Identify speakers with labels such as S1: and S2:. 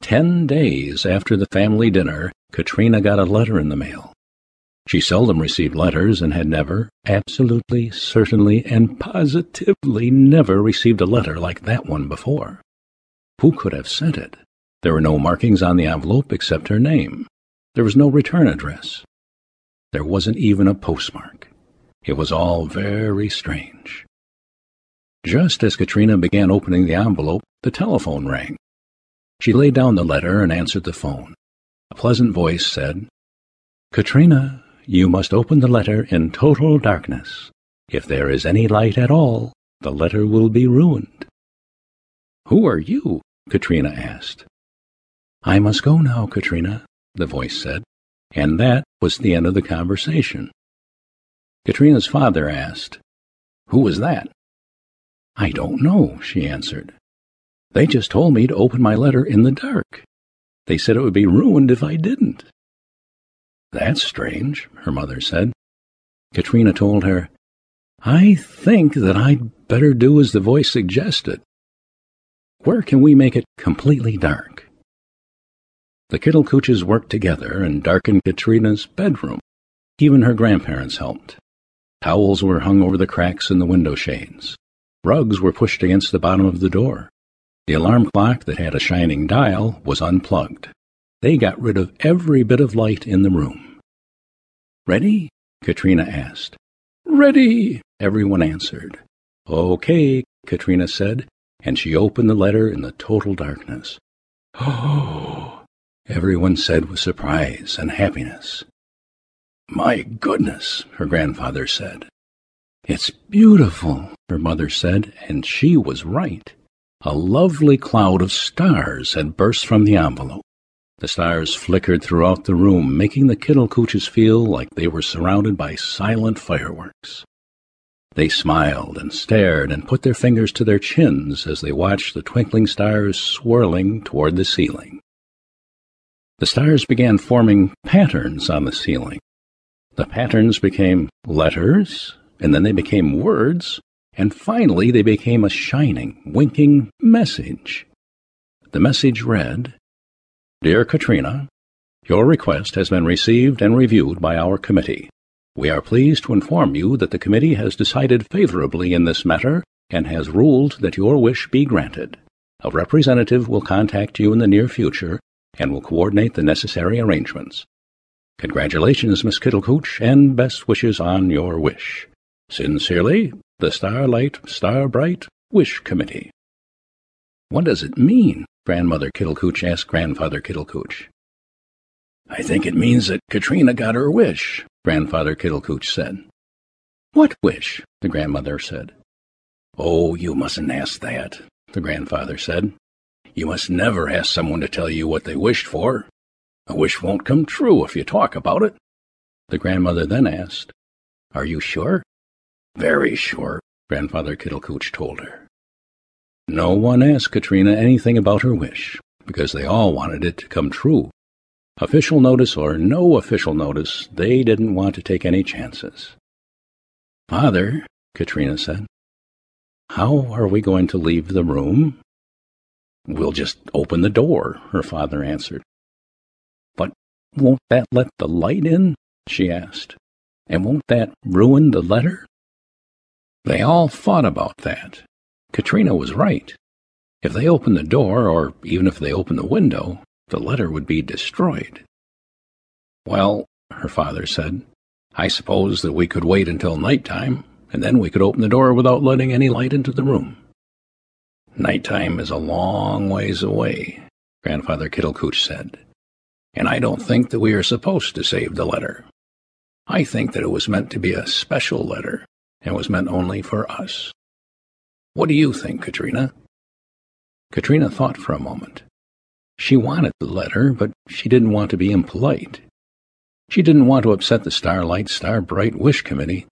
S1: Ten days after the family dinner, Katrina got a letter in the mail. She seldom received letters and had never, absolutely, certainly, and positively never received a letter like that one before. Who could have sent it? There were no markings on the envelope except her name. There was no return address. There wasn't even a postmark. It was all very strange. Just as Katrina began opening the envelope, the telephone rang. She laid down the letter and answered the phone. A pleasant voice said, Katrina, you must open the letter in total darkness. If there is any light at all, the letter will be ruined. Who are you? Katrina asked. I must go now, Katrina, the voice said, and that was the end of the conversation. Katrina's father asked, Who was that? I don't know, she answered. They just told me to open my letter in the dark. They said it would be ruined if I didn't. That's strange, her mother said. Katrina told her, I think that I'd better do as the voice suggested. Where can we make it completely dark? The Kittlekooches worked together and darkened Katrina's bedroom. Even her grandparents helped. Towels were hung over the cracks in the window shades. Rugs were pushed against the bottom of the door. The alarm clock that had a shining dial was unplugged. They got rid of every bit of light in the room. Ready? Katrina asked. Ready, everyone answered. Okay, Katrina said, and she opened the letter in the total darkness. Oh, everyone said with surprise and happiness. My goodness, her grandfather said. It's beautiful, her mother said, and she was right. A lovely cloud of stars had burst from the envelope. The stars flickered throughout the room, making the Kittlekooches feel like they were surrounded by silent fireworks. They smiled and stared and put their fingers to their chins as they watched the twinkling stars swirling toward the ceiling. The stars began forming patterns on the ceiling. The patterns became letters, and then they became words, and finally they became a shining, winking message. The message read, Dear Katrina, your request has been received and reviewed by our committee. We are pleased to inform you that the committee has decided favorably in this matter and has ruled that your wish be granted. A representative will contact you in the near future and will coordinate the necessary arrangements. Congratulations, Miss Kittlekooch, and best wishes on your wish. Sincerely, the Starlight Starbright Wish Committee. What does it mean? Grandmother Kittlekooch asked Grandfather Kittlekooch. I think it means that Katrina got her wish, Grandfather Kittlekooch said. What wish? the grandmother said. Oh, you mustn't ask that, the grandfather said. You must never ask someone to tell you what they wished for. A wish won't come true if you talk about it. The grandmother then asked, Are you sure? Very sure, Grandfather Kittlekooch told her. No one asked Katrina anything about her wish, because they all wanted it to come true. Official notice or no official notice, they didn't want to take any chances. Father, Katrina said, how are we going to leave the room? We'll just open the door, her father answered. But won't that let the light in? she asked. And won't that ruin the letter? They all thought about that. Katrina was right. If they opened the door, or even if they opened the window, the letter would be destroyed. Well, her father said, I suppose that we could wait until night time, and then we could open the door without letting any light into the room. Night time is a long ways away, Grandfather Kittlekooch said, and I don't think that we are supposed to save the letter. I think that it was meant to be a special letter and was meant only for us. What do you think, Katrina? Katrina thought for a moment. She wanted the letter, but she didn't want to be impolite. She didn't want to upset the Starlight Starbright Wish Committee,